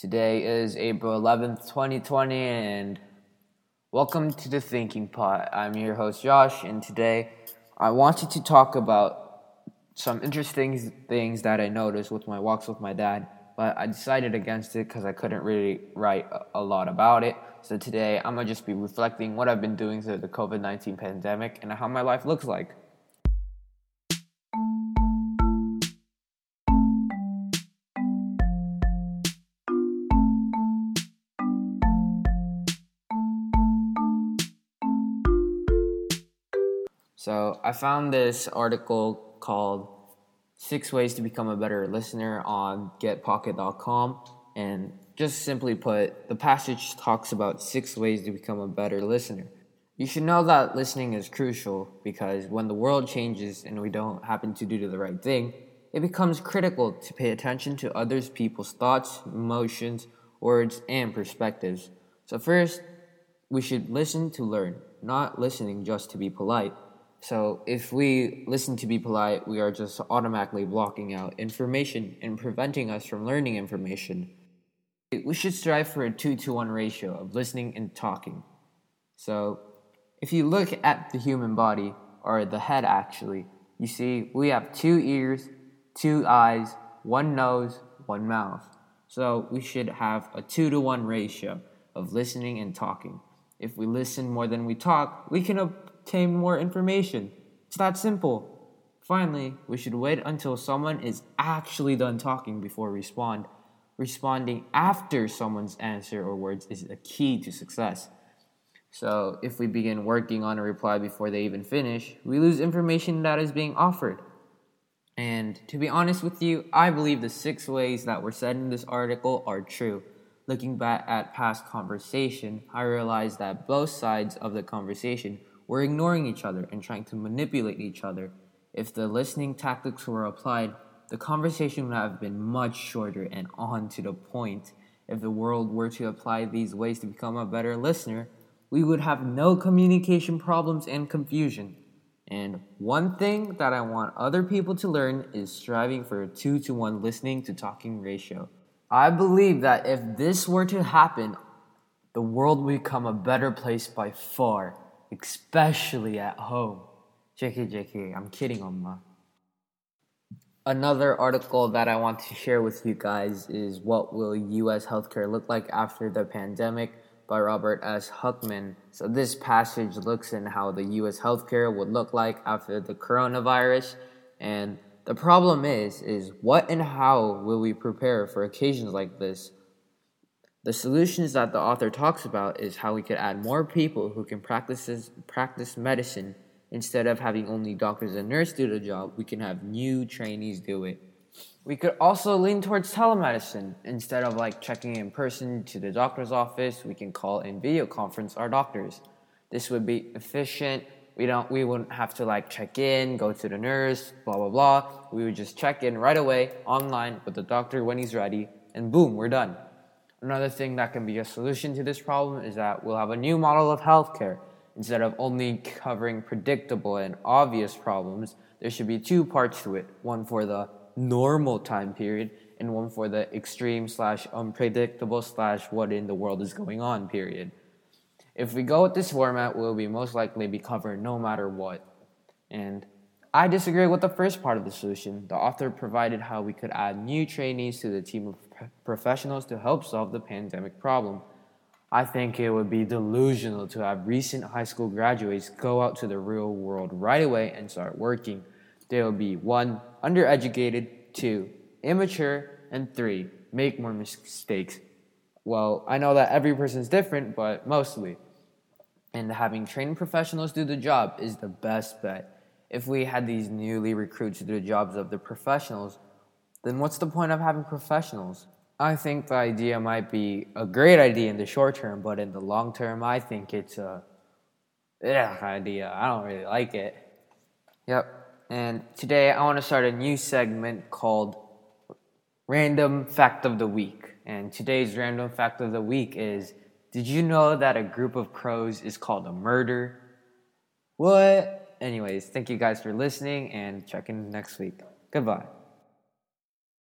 Today is April 11th, 2020, and welcome to the Thinking Pot. I'm your host, Josh, and today I wanted to talk about some interesting things that I noticed with my walks with my dad, but I decided against it because I couldn't really write a lot about it. So today I'm gonna just be reflecting what I've been doing through the COVID 19 pandemic and how my life looks like. So I found this article called Six Ways to Become a Better Listener on getpocket.com. And just simply put, the passage talks about six ways to become a better listener. You should know that listening is crucial because when the world changes and we don't happen to do the right thing, it becomes critical to pay attention to others people's thoughts, emotions, words, and perspectives. So first, we should listen to learn, not listening just to be polite. So if we listen to be polite, we are just automatically blocking out information and preventing us from learning information. We should strive for a 2 to 1 ratio of listening and talking. So if you look at the human body, or the head actually, you see we have two ears, two eyes, one nose, one mouth. So we should have a 2 to 1 ratio of listening and talking. If we listen more than we talk, we can obtain more information. It's that simple. Finally, we should wait until someone is actually done talking before respond. Responding after someone's answer or words is a key to success. So, if we begin working on a reply before they even finish, we lose information that is being offered. And to be honest with you, I believe the six ways that were said in this article are true. Looking back at past conversation, I realized that both sides of the conversation were ignoring each other and trying to manipulate each other. If the listening tactics were applied, the conversation would have been much shorter and on to the point. If the world were to apply these ways to become a better listener, we would have no communication problems and confusion. And one thing that I want other people to learn is striving for a 2 to 1 listening to talking ratio. I believe that if this were to happen, the world would become a better place by far especially at home. JK, JK, I'm kidding, Amma. Another article that I want to share with you guys is What Will U.S. Healthcare Look Like After the Pandemic by Robert S. Huckman. So, this passage looks in how the U.S. healthcare would look like after the coronavirus. And the problem is, is what and how will we prepare for occasions like this? The solutions that the author talks about is how we could add more people who can practice, practice medicine instead of having only doctors and nurses do the job, we can have new trainees do it. We could also lean towards telemedicine. Instead of like checking in person to the doctor's office, we can call in video conference our doctors. This would be efficient. We don't we wouldn't have to like check in, go to the nurse, blah blah blah. We would just check in right away online with the doctor when he's ready, and boom, we're done. Another thing that can be a solution to this problem is that we'll have a new model of healthcare. Instead of only covering predictable and obvious problems, there should be two parts to it one for the normal time period and one for the extreme slash unpredictable slash what in the world is going on period. If we go with this format, we'll be most likely be covered no matter what. And I disagree with the first part of the solution. The author provided how we could add new trainees to the team of professionals to help solve the pandemic problem. I think it would be delusional to have recent high school graduates go out to the real world right away and start working. They will be one, undereducated, two, immature, and three, make more mistakes. Well, I know that every person is different, but mostly. And having trained professionals do the job is the best bet. If we had these newly recruits do the jobs of the professionals, then what's the point of having professionals? I think the idea might be a great idea in the short term, but in the long term, I think it's a yeah idea. I don't really like it. Yep. And today I want to start a new segment called Random Fact of the Week. And today's random fact of the week is Did you know that a group of crows is called a murder? What? Anyways, thank you guys for listening and check in next week. Goodbye.